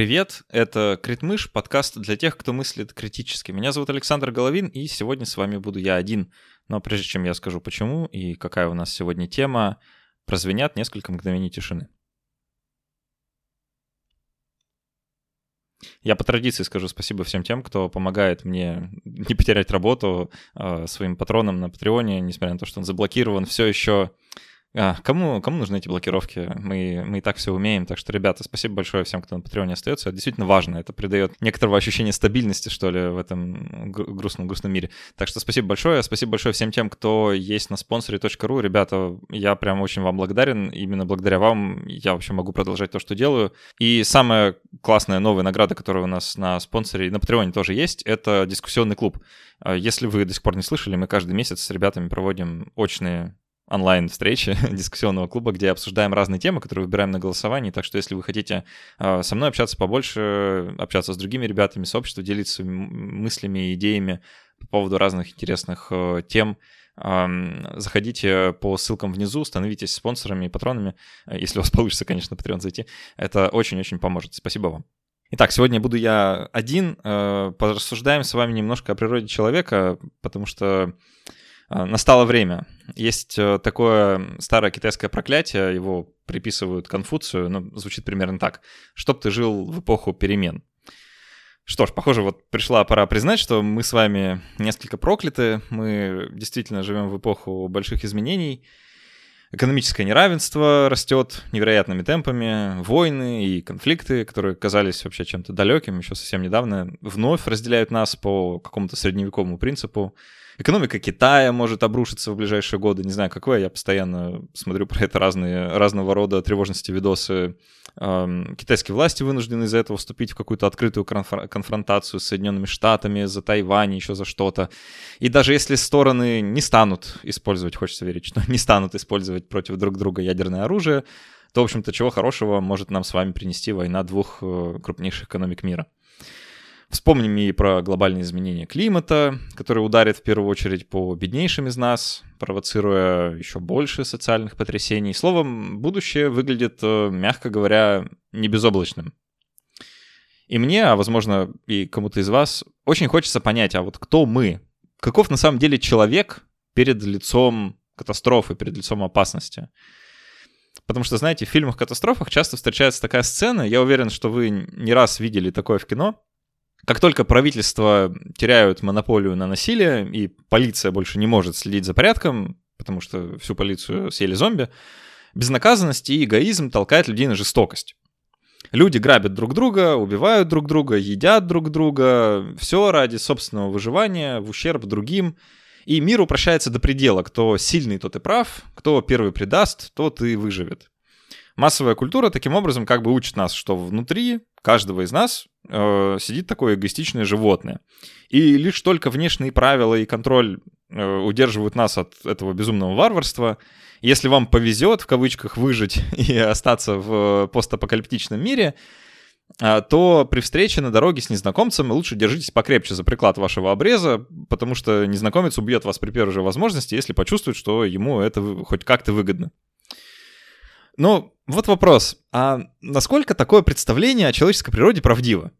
Привет, это Критмыш, подкаст для тех, кто мыслит критически. Меня зовут Александр Головин, и сегодня с вами буду я один. Но прежде чем я скажу почему и какая у нас сегодня тема, прозвенят несколько мгновений тишины. Я по традиции скажу спасибо всем тем, кто помогает мне не потерять работу э, своим патронам на Патреоне, несмотря на то, что он заблокирован, все еще а, кому, кому нужны эти блокировки? Мы, мы и так все умеем. Так что, ребята, спасибо большое всем, кто на Патреоне остается. Это действительно важно. Это придает некоторого ощущения стабильности, что ли, в этом грустном, грустном мире. Так что спасибо большое. Спасибо большое всем тем, кто есть на спонсоре.ру. Ребята, я прям очень вам благодарен. Именно благодаря вам я вообще могу продолжать то, что делаю. И самая классная новая награда, которая у нас на спонсоре, на Патреоне тоже есть, это дискуссионный клуб. А если вы до сих пор не слышали, мы каждый месяц с ребятами проводим очные онлайн-встречи дискуссионного клуба, где обсуждаем разные темы, которые выбираем на голосовании. Так что если вы хотите а, со мной общаться побольше, общаться с другими ребятами, сообщество, делиться мыслями и идеями по поводу разных интересных э, тем, заходите по ссылкам внизу, становитесь спонсорами и патронами, э, если у вас получится, конечно, Patreon зайти. Это очень-очень поможет. Спасибо вам. Итак, сегодня буду я один. Э, порассуждаем с вами немножко о природе человека, потому что настало время. Есть э, такое старое китайское проклятие, его приписывают Конфуцию, ну, звучит примерно так. «Чтоб ты жил в эпоху перемен». Что ж, похоже, вот пришла пора признать, что мы с вами несколько прокляты, мы действительно живем в эпоху больших изменений, экономическое неравенство растет невероятными темпами, войны и конфликты, которые казались вообще чем-то далеким еще совсем недавно, вновь разделяют нас по какому-то средневековому принципу, Экономика Китая может обрушиться в ближайшие годы. Не знаю, какое. Я постоянно смотрю про это разные, разного рода тревожности видосы. Эм, китайские власти вынуждены из-за этого вступить в какую-то открытую конфронтацию с Соединенными Штатами, за Тайвань, еще за что-то. И даже если стороны не станут использовать, хочется верить, что не станут использовать против друг друга ядерное оружие, то, в общем-то, чего хорошего может нам с вами принести война двух э, крупнейших экономик мира. Вспомним и про глобальные изменения климата, которые ударят в первую очередь по беднейшим из нас, провоцируя еще больше социальных потрясений. Словом, будущее выглядит, э, мягко говоря, не безоблачным. И мне, а возможно и кому-то из вас, очень хочется понять, а вот кто мы? Каков на самом деле человек перед лицом катастрофы, перед лицом опасности? Потому что, знаете, в фильмах-катастрофах часто встречается такая сцена, я уверен, что вы не раз видели такое в кино, как только правительства теряют монополию на насилие, и полиция больше не может следить за порядком, потому что всю полицию съели зомби, безнаказанность и эгоизм толкают людей на жестокость. Люди грабят друг друга, убивают друг друга, едят друг друга, все ради собственного выживания, в ущерб другим. И мир упрощается до предела. Кто сильный, тот и прав, кто первый предаст, тот и выживет. Массовая культура таким образом как бы учит нас, что внутри каждого из нас э, сидит такое эгоистичное животное. И лишь только внешние правила и контроль э, удерживают нас от этого безумного варварства. Если вам повезет, в кавычках, выжить и остаться в постапокалиптичном мире, э, то при встрече на дороге с незнакомцем лучше держитесь покрепче за приклад вашего обреза, потому что незнакомец убьет вас при первой же возможности, если почувствует, что ему это хоть как-то выгодно. Но вот вопрос. А насколько такое представление о человеческой природе правдиво?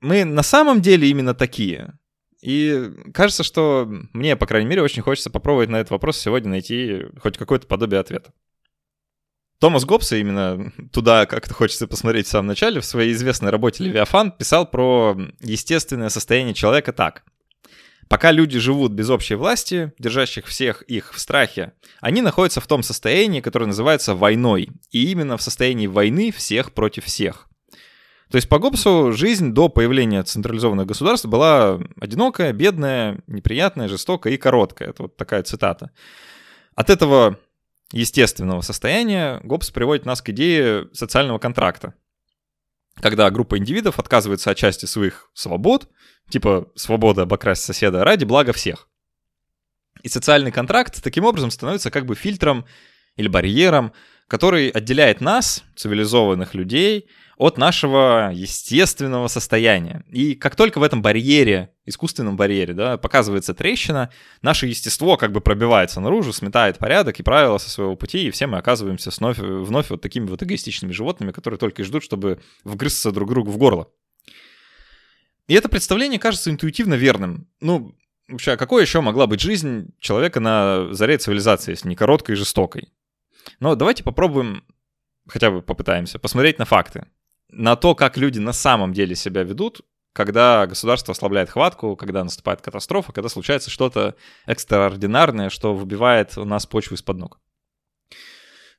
Мы на самом деле именно такие? И кажется, что мне, по крайней мере, очень хочется попробовать на этот вопрос сегодня найти хоть какое-то подобие ответа. Томас Гоббс, именно туда как-то хочется посмотреть в самом начале, в своей известной работе «Левиафан» писал про естественное состояние человека так. Пока люди живут без общей власти, держащих всех их в страхе, они находятся в том состоянии, которое называется войной. И именно в состоянии войны всех против всех. То есть по Гоббсу жизнь до появления централизованных государств была одинокая, бедная, неприятная, жестокая и короткая. Это вот такая цитата. От этого естественного состояния Гоббс приводит нас к идее социального контракта. Когда группа индивидов отказывается от части своих свобод – Типа свобода обокрасть соседа ради блага всех. И социальный контракт таким образом становится как бы фильтром или барьером, который отделяет нас, цивилизованных людей, от нашего естественного состояния. И как только в этом барьере, искусственном барьере, да, показывается трещина, наше естество как бы пробивается наружу, сметает порядок и правила со своего пути, и все мы оказываемся вновь, вновь вот такими вот эгоистичными животными, которые только и ждут, чтобы вгрызться друг другу в горло. И это представление кажется интуитивно верным. Ну, вообще, а какой еще могла быть жизнь человека на заре цивилизации, если не короткой и жестокой? Но давайте попробуем, хотя бы попытаемся, посмотреть на факты. На то, как люди на самом деле себя ведут, когда государство ослабляет хватку, когда наступает катастрофа, когда случается что-то экстраординарное, что выбивает у нас почву из-под ног.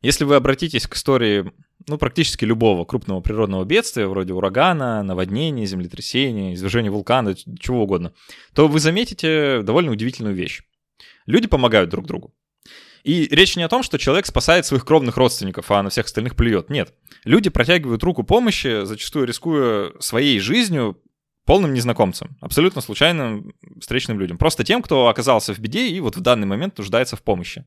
Если вы обратитесь к истории ну, практически любого крупного природного бедствия, вроде урагана, наводнения, землетрясения, извержения вулкана, чего угодно, то вы заметите довольно удивительную вещь. Люди помогают друг другу. И речь не о том, что человек спасает своих кровных родственников, а на всех остальных плюет. Нет. Люди протягивают руку помощи, зачастую рискуя своей жизнью полным незнакомцам, абсолютно случайным встречным людям. Просто тем, кто оказался в беде и вот в данный момент нуждается в помощи.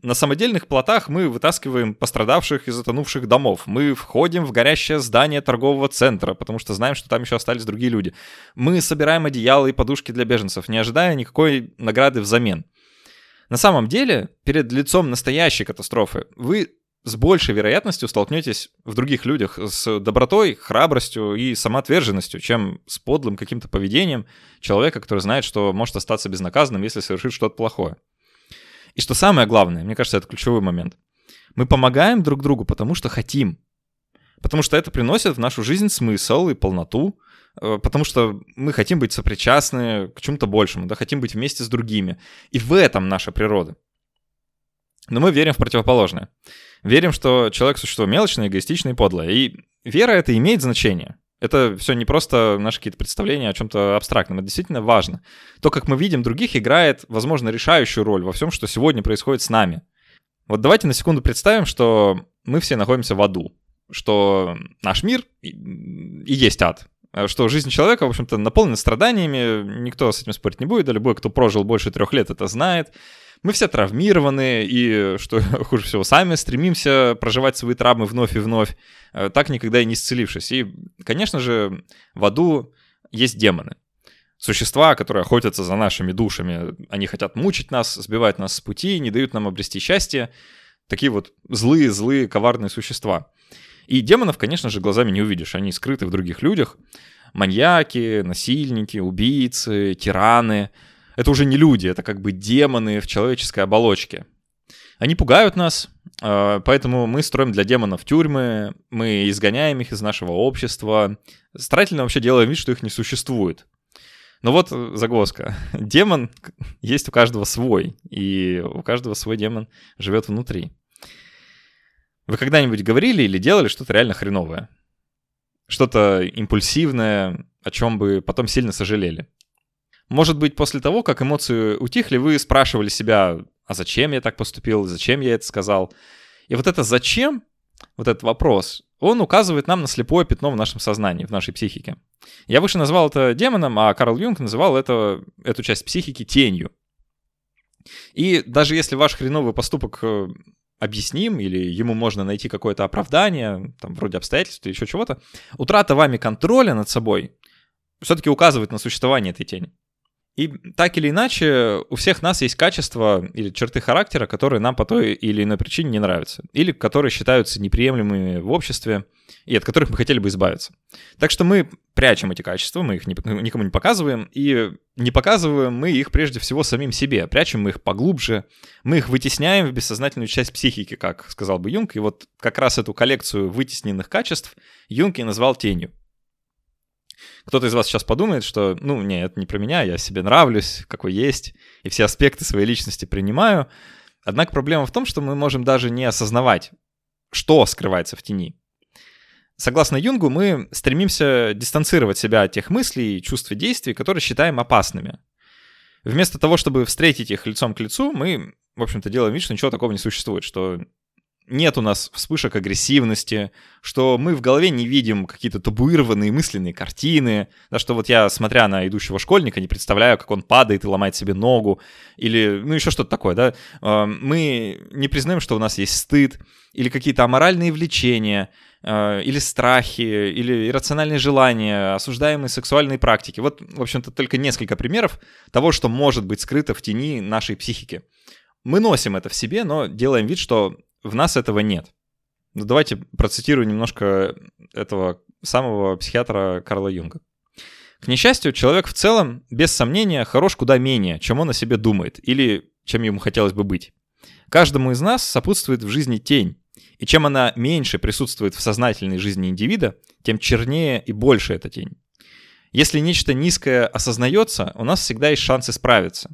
На самодельных плотах мы вытаскиваем пострадавших и затонувших домов. Мы входим в горящее здание торгового центра, потому что знаем, что там еще остались другие люди. Мы собираем одеяла и подушки для беженцев, не ожидая никакой награды взамен. На самом деле, перед лицом настоящей катастрофы вы с большей вероятностью столкнетесь в других людях с добротой, храбростью и самоотверженностью, чем с подлым каким-то поведением человека, который знает, что может остаться безнаказанным, если совершит что-то плохое. И что самое главное, мне кажется, это ключевой момент. Мы помогаем друг другу, потому что хотим. Потому что это приносит в нашу жизнь смысл и полноту, э, потому что мы хотим быть сопричастны к чему-то большему, да, хотим быть вместе с другими. И в этом наша природа. Но мы верим в противоположное. Верим, что человек существо мелочное, эгоистичное и подлое. И вера это имеет значение. Это все не просто наши какие-то представления о чем-то абстрактном, это действительно важно. То, как мы видим других, играет, возможно, решающую роль во всем, что сегодня происходит с нами. Вот давайте на секунду представим, что мы все находимся в аду, что наш мир и, и есть ад, что жизнь человека, в общем-то, наполнена страданиями, никто с этим спорить не будет, да любой, кто прожил больше трех лет, это знает мы все травмированы, и, что хуже всего, сами стремимся проживать свои травмы вновь и вновь, э, так никогда и не исцелившись. И, конечно же, в аду есть демоны. Существа, которые охотятся за нашими душами. Они хотят мучить нас, сбивать нас с пути, не дают нам обрести счастье. Такие вот злые-злые, коварные существа. И демонов, конечно же, глазами не увидишь. Они скрыты в других людях. Маньяки, насильники, убийцы, тираны — это уже не люди, это как бы демоны в человеческой оболочке. Они пугают нас, а, поэтому мы строим для демонов тюрьмы, мы изгоняем их из нашего общества, старательно вообще делаем вид, что их не существует. Но вот загвоздка. Демон есть у каждого свой, и у каждого свой демон живет внутри. Вы когда-нибудь говорили или делали что-то реально хреновое? Что-то импульсивное, о чем бы потом сильно сожалели? Может быть, после того, как эмоции утихли, вы спрашивали себя, а зачем я так поступил, зачем я это сказал? И вот это «зачем», вот этот вопрос, он указывает нам на слепое пятно в нашем сознании, в нашей психике. Я выше назвал это демоном, а Карл Юнг называл это, эту часть психики тенью. И даже если ваш хреновый поступок э, объясним, или ему можно найти какое-то оправдание, там, вроде обстоятельств или еще чего-то, утрата вами контроля над собой все-таки указывает на существование этой тени. И так или иначе, у всех нас есть качества или черты характера, которые нам по той или иной причине не нравятся, или которые считаются неприемлемыми в обществе, и от которых мы хотели бы избавиться. Так что мы прячем эти качества, мы их никому не показываем, и не показываем мы их прежде всего самим себе, прячем мы их поглубже, мы их вытесняем в бессознательную часть психики, как сказал бы Юнг, и вот как раз эту коллекцию вытесненных качеств Юнг и назвал тенью. Кто-то из вас сейчас подумает, что, ну, не, это не про меня, я себе нравлюсь, какой есть, и все аспекты своей личности принимаю. Однако проблема в том, что мы можем даже не осознавать, что скрывается в тени. Согласно Юнгу, мы стремимся дистанцировать себя от тех мыслей, чувств и действий, которые считаем опасными. Вместо того, чтобы встретить их лицом к лицу, мы, в общем-то, делаем вид, что ничего такого не существует, что нет у нас вспышек агрессивности, что мы в голове не видим какие-то табуированные мысленные картины, да, что вот я, смотря на идущего школьника, не представляю, как он падает и ломает себе ногу, или, ну, еще что-то такое, да, а, мы не признаем, что у нас есть стыд, или какие-то аморальные влечения, э, или страхи, или иррациональные желания, осуждаемые сексуальные практики. Вот, в общем-то, только несколько примеров того, что может быть скрыто в тени нашей психики. Мы носим это в себе, но делаем вид, что в нас этого нет. Ну, давайте процитирую немножко этого самого психиатра Карла Юнга. К несчастью, человек в целом, без сомнения, хорош куда менее, чем он о себе думает, или чем ему хотелось бы быть. Каждому из нас сопутствует в жизни тень, и чем она меньше присутствует в сознательной жизни индивида, тем чернее и больше эта тень. Если нечто низкое осознается, у нас всегда есть шанс исправиться.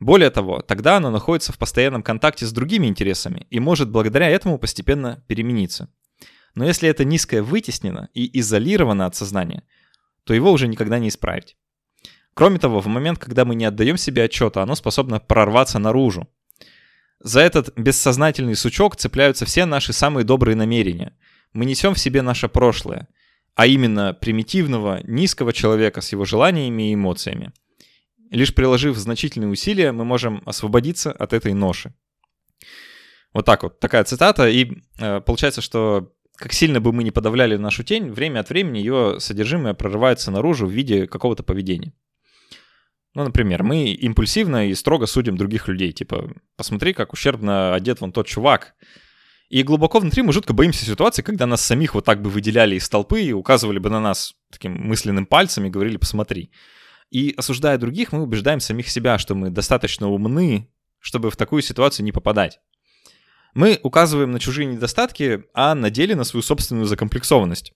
Более того, тогда оно находится в постоянном контакте с другими интересами и может благодаря этому постепенно перемениться. Но если это низкое вытеснено и изолировано от сознания, то его уже никогда не исправить. Кроме того, в момент, когда мы не отдаем себе отчета, оно способно прорваться наружу. За этот бессознательный сучок цепляются все наши самые добрые намерения. Мы несем в себе наше прошлое, а именно примитивного, низкого человека с его желаниями и эмоциями. Лишь приложив значительные усилия, мы можем освободиться от этой ноши. Вот так вот, такая цитата. И э, получается, что как сильно бы мы не подавляли нашу тень, время от времени ее содержимое прорывается наружу в виде какого-то поведения. Ну, например, мы импульсивно и строго судим других людей. Типа, посмотри, как ущербно одет вон тот чувак. И глубоко внутри мы жутко боимся ситуации, когда нас самих вот так бы выделяли из толпы и указывали бы на нас таким мысленным пальцем и говорили «посмотри». И осуждая других, мы убеждаем самих себя, что мы достаточно умны, чтобы в такую ситуацию не попадать. Мы указываем на чужие недостатки, а на деле на свою собственную закомплексованность.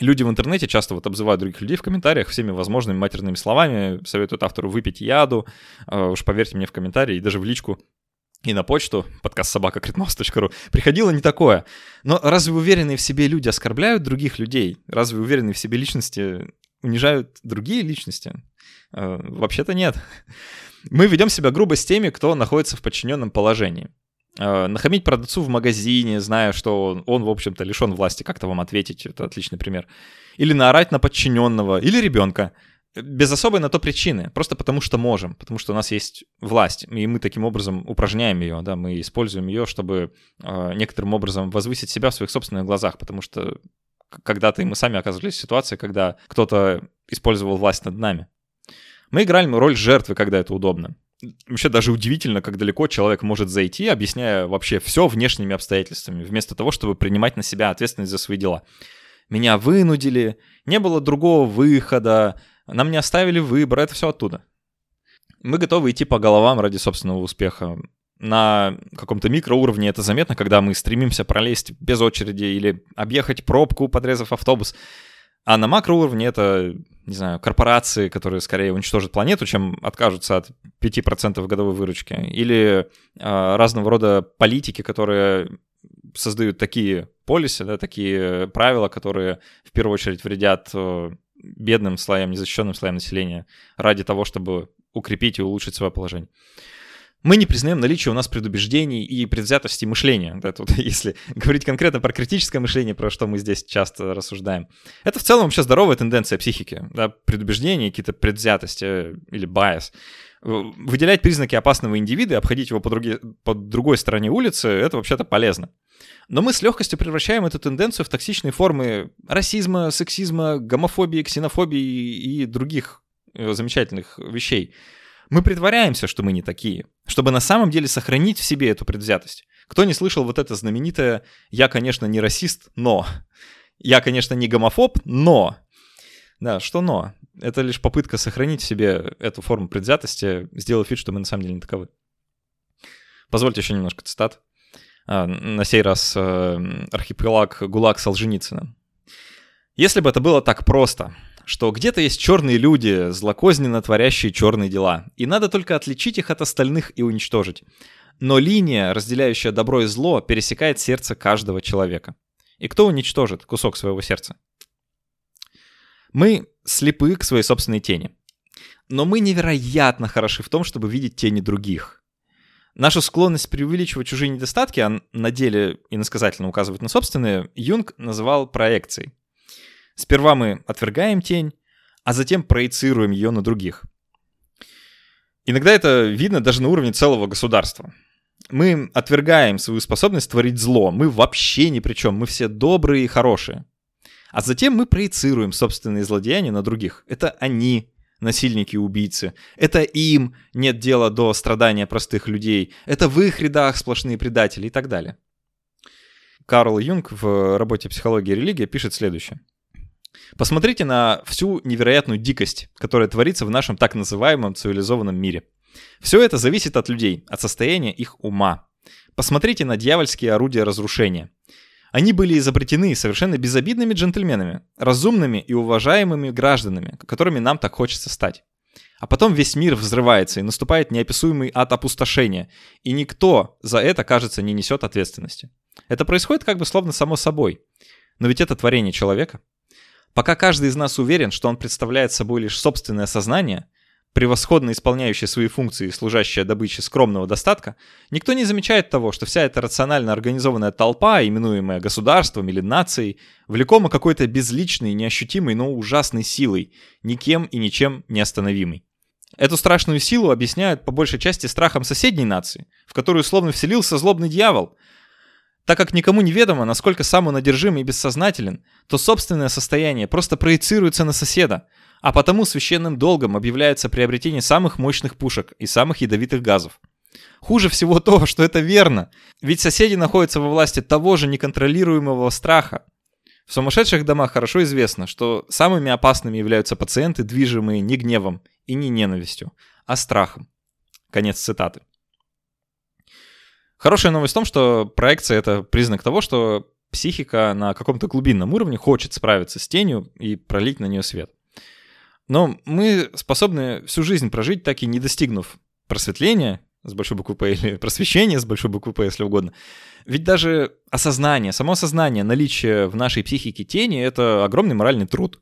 Люди в интернете часто вот обзывают других людей в комментариях всеми возможными матерными словами, советуют автору выпить яду, uh, уж поверьте мне в комментарии, и даже в личку и на почту, подкаст собака приходило не такое. Но разве уверенные в себе люди оскорбляют других людей? Разве уверенные в себе личности унижают другие личности? Uh, вообще-то нет. Мы ведем себя грубо с теми, кто находится в подчиненном положении. Э, нахамить продавцу в магазине, зная, что он, он в общем-то, лишен власти, как-то вам ответить, это отличный пример. Или наорать на подчиненного, или ребенка. Без особой на то причины, просто потому что можем, потому что у нас есть власть, и мы таким образом упражняем ее, да, мы используем ее, чтобы э, некоторым образом возвысить себя в своих собственных глазах, потому что когда-то и мы сами оказывались в ситуации, когда кто-то использовал власть над нами. Мы играли роль жертвы, когда это удобно вообще даже удивительно, как далеко человек может зайти, объясняя вообще все внешними обстоятельствами, вместо того, чтобы принимать на себя ответственность за свои дела. Меня вынудили, не было другого выхода, нам не оставили выбора, это все оттуда. Мы готовы идти по головам ради собственного успеха. На каком-то микроуровне это заметно, когда мы стремимся пролезть без очереди или объехать пробку, подрезав автобус. А на макроуровне это, не знаю, корпорации, которые скорее уничтожат планету, чем откажутся от 5% годовой выручки. Или э, разного рода политики, которые создают такие полисы, да, такие правила, которые в первую очередь вредят э, бедным слоям, незащищенным слоям населения ради того, чтобы укрепить и улучшить свое положение мы не признаем наличие у нас предубеждений и предвзятости мышления. Это вот, если говорить конкретно про критическое мышление, про что мы здесь часто рассуждаем. Это в целом вообще здоровая тенденция психики. Да? Предубеждения, какие-то предвзятости э, или байс. Выделять признаки опасного индивида обходить его по, други, по другой стороне улицы — это вообще-то полезно. Но мы с легкостью превращаем эту тенденцию в токсичные формы расизма, сексизма, гомофобии, ксенофобии и других э, замечательных вещей. Мы притворяемся, что мы не такие, чтобы на самом деле сохранить в себе эту предвзятость. Кто не слышал вот это знаменитое «я, конечно, не расист, но...» «Я, конечно, не гомофоб, но...» Да, что но? Это лишь попытка сохранить в себе эту форму предвзятости, сделав вид, что мы на самом деле не таковы. Позвольте еще немножко цитат. А, на сей раз э, архипелаг ГУЛАГ Солженицына. Если бы это было так просто, что где-то есть черные люди, злокозненно творящие черные дела, и надо только отличить их от остальных и уничтожить. Но линия, разделяющая добро и зло, пересекает сердце каждого человека. И кто уничтожит кусок своего сердца? Мы слепы к своей собственной тени. Но мы невероятно хороши в том, чтобы видеть тени других. Нашу склонность преувеличивать чужие недостатки, а на деле иносказательно указывать на собственные, Юнг называл проекцией. Сперва мы отвергаем тень, а затем проецируем ее на других. Иногда это видно даже на уровне целого государства. Мы отвергаем свою способность творить зло. Мы вообще ни при чем. Мы все добрые и хорошие. А затем мы проецируем собственные злодеяния на других. Это они насильники и убийцы. Это им нет дела до страдания простых людей. Это в их рядах сплошные предатели и так далее. Карл Юнг в работе «Психология и религия» пишет следующее. Посмотрите на всю невероятную дикость, которая творится в нашем так называемом цивилизованном мире. Все это зависит от людей, от состояния их ума. Посмотрите на дьявольские орудия разрушения. Они были изобретены совершенно безобидными джентльменами, разумными и уважаемыми гражданами, которыми нам так хочется стать. А потом весь мир взрывается и наступает неописуемый ад опустошения, и никто за это, кажется, не несет ответственности. Это происходит как бы словно само собой. Но ведь это творение человека. Пока каждый из нас уверен, что он представляет собой лишь собственное сознание, превосходно исполняющее свои функции, служащее добыче скромного достатка, никто не замечает того, что вся эта рационально организованная толпа, именуемая государством или нацией, влекома какой-то безличной, неощутимой, но ужасной силой, никем и ничем не остановимой. Эту страшную силу объясняют по большей части страхом соседней нации, в которую словно вселился злобный дьявол – так как никому не ведомо, насколько сам он одержим и бессознателен, то собственное состояние просто проецируется на соседа, а потому священным долгом объявляется приобретение самых мощных пушек и самых ядовитых газов. Хуже всего то, что это верно, ведь соседи находятся во власти того же неконтролируемого страха. В сумасшедших домах хорошо известно, что самыми опасными являются пациенты, движимые не гневом и не ненавистью, а страхом. Конец цитаты. Хорошая новость в том, что проекция — это признак того, что психика на каком-то глубинном уровне хочет справиться с тенью и пролить на нее свет. Но мы способны всю жизнь прожить, так и не достигнув просветления с большой буквы П или просвещения с большой буквы П, если угодно. Ведь даже осознание, само осознание наличия в нашей психике тени — это огромный моральный труд.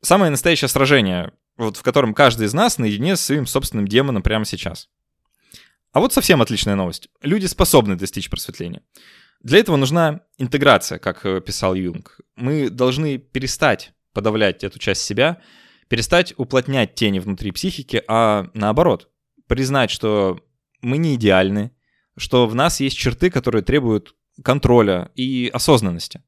Самое настоящее сражение, вот в котором каждый из нас наедине с своим собственным демоном прямо сейчас. А вот совсем отличная новость. Люди способны достичь просветления. Для этого нужна интеграция, как э, писал Юнг. Мы должны перестать подавлять эту часть себя, перестать уплотнять тени внутри психики, а наоборот, признать, что мы не идеальны, что в нас есть черты, которые требуют контроля и осознанности.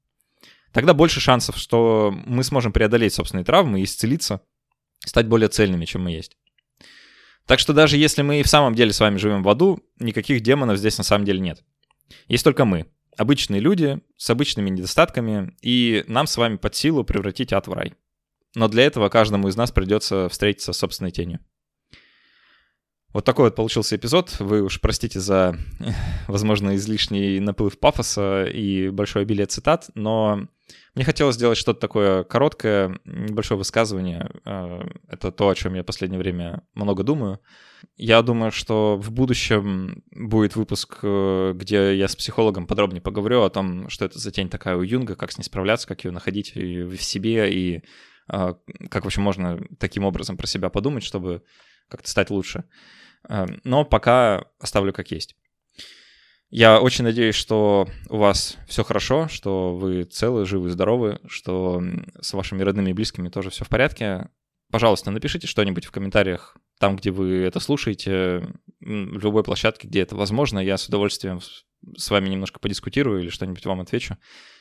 Тогда больше шансов, что мы сможем преодолеть собственные травмы и исцелиться, стать более цельными, чем мы есть. Так что даже если мы и в самом деле с вами живем в аду, никаких демонов здесь на самом деле нет. Есть только мы, обычные люди с обычными недостатками, и нам с вами под силу превратить ад в рай. Но для этого каждому из нас придется встретиться с собственной тенью. Вот такой вот получился эпизод. Вы уж простите за, возможно, излишний наплыв пафоса и большое обилие цитат, но мне хотелось сделать что-то такое короткое, небольшое высказывание. Э, это то, о чем я в последнее время много думаю. Я думаю, что в будущем будет выпуск, э, где я с психологом подробнее поговорю о том, что это за тень такая у Юнга, как с ней справляться, как ее находить в себе и э, как вообще можно таким образом про себя подумать, чтобы как-то стать лучше. Но пока оставлю как есть. Я очень надеюсь, что у вас все хорошо, что вы целы, живы, здоровы, что с вашими родными и близкими тоже все в порядке. Пожалуйста, напишите что-нибудь в комментариях там, где вы это слушаете, в любой площадке, где это возможно. Я с удовольствием с вами немножко подискутирую или что-нибудь вам отвечу.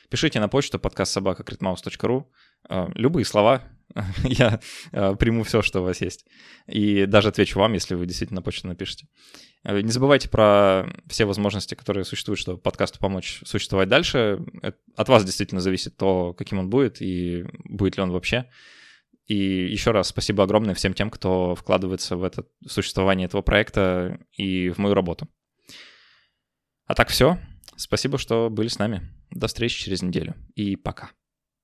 Пишите на почту подкаст собака Любые слова, я а, приму все, что у вас есть. И даже отвечу вам, если вы действительно на почту напишите. Э, не забывайте про все возможности, которые существуют, чтобы подкасту помочь существовать дальше. От вас действительно зависит то, каким он будет и будет ли он вообще. И еще раз спасибо огромное всем тем, кто вкладывается в это существование этого проекта и в мою работу. А так все. Спасибо, что были с нами. До встречи через неделю. И пока.